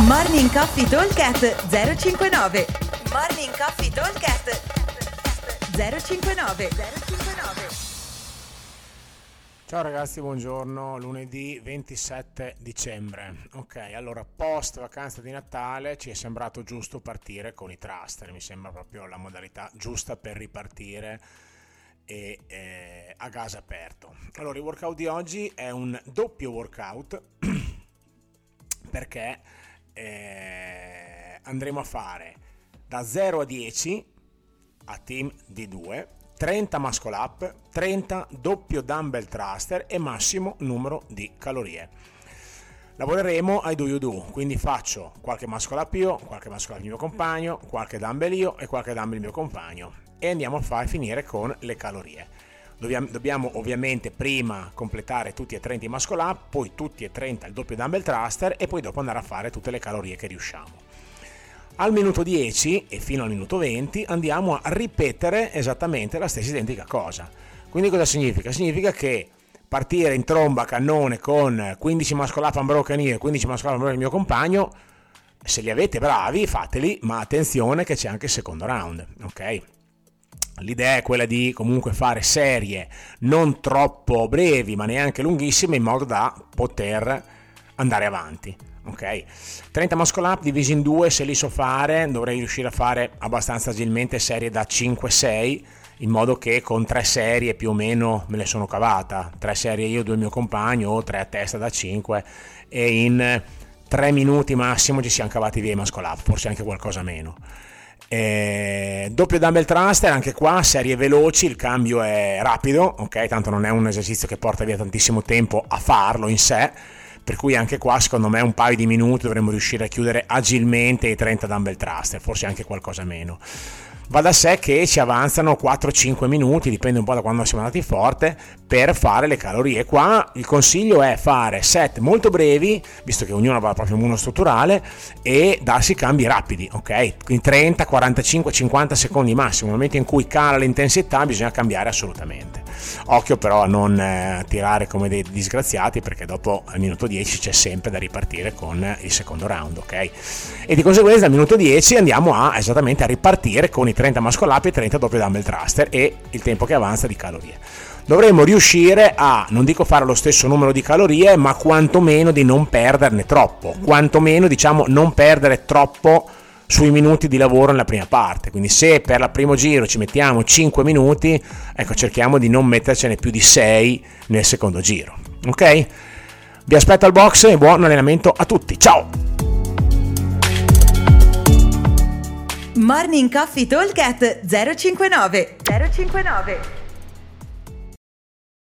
Morning Coffee Talkcast 059 Morning Coffee Talkcast 059 059 Ciao ragazzi, buongiorno, lunedì 27 dicembre. Ok, allora post vacanza di Natale ci è sembrato giusto partire con i thruster, mi sembra proprio la modalità giusta per ripartire e eh, a gas aperto. Allora, il workout di oggi è un doppio workout perché eh, andremo a fare da 0 a 10 a team di 2 30 muscle up 30 doppio dumbbell thruster e massimo numero di calorie. Lavoreremo ai do you do quindi faccio qualche muscle up io qualche muscle up il mio compagno qualche dumbbell io e qualche dumbbell il mio compagno e andiamo a far finire con le calorie Dobbiamo, dobbiamo, ovviamente prima completare tutti e 30 i muscle up, poi tutti e 30 il doppio dumbbell thruster e poi dopo andare a fare tutte le calorie che riusciamo. Al minuto 10 e fino al minuto 20 andiamo a ripetere esattamente la stessa identica cosa. Quindi cosa significa? Significa che partire in tromba cannone con 15 muscle up unbroken io e 15 muscle up unbroken il mio compagno, se li avete bravi fateli, ma attenzione che c'è anche il secondo round, ok? L'idea è quella di comunque fare serie non troppo brevi ma neanche lunghissime in modo da poter andare avanti. Ok, 30 muscle up divisi in due, se li so fare dovrei riuscire a fare abbastanza agilmente serie da 5-6 in modo che con tre serie più o meno me le sono cavata, tre serie io, due il mio compagno o tre a testa da 5 e in 3 minuti massimo ci siamo cavati via i muscle up, forse anche qualcosa meno. Eh, doppio dumbbell thruster, anche qua serie veloci, il cambio è rapido, ok? Tanto non è un esercizio che porta via tantissimo tempo a farlo in sé, per cui anche qua secondo me un paio di minuti dovremmo riuscire a chiudere agilmente i 30 dumbbell thruster, forse anche qualcosa meno va da sé che ci avanzano 4-5 minuti, dipende un po' da quando siamo andati forte, per fare le calorie. Qua il consiglio è fare set molto brevi, visto che ognuno va proprio uno strutturale, e darsi cambi rapidi, ok? Quindi 30, 45, 50 secondi massimo. Nel momento in cui cala l'intensità bisogna cambiare assolutamente. Occhio però a non eh, tirare come dei disgraziati perché dopo al minuto 10 c'è sempre da ripartire con il secondo round, ok? E di conseguenza al minuto 10 andiamo a esattamente a ripartire con i 30 muscle up e 30 doppio dumbbell thruster e il tempo che avanza di calorie. Dovremmo riuscire a, non dico fare lo stesso numero di calorie, ma quantomeno di non perderne troppo, quantomeno diciamo non perdere troppo sui minuti di lavoro nella prima parte. Quindi se per il primo giro ci mettiamo 5 minuti, ecco cerchiamo di non mettercene più di 6 nel secondo giro. Ok? Vi aspetto al box e buon allenamento a tutti. Ciao! Morning Coffee Talk 059 059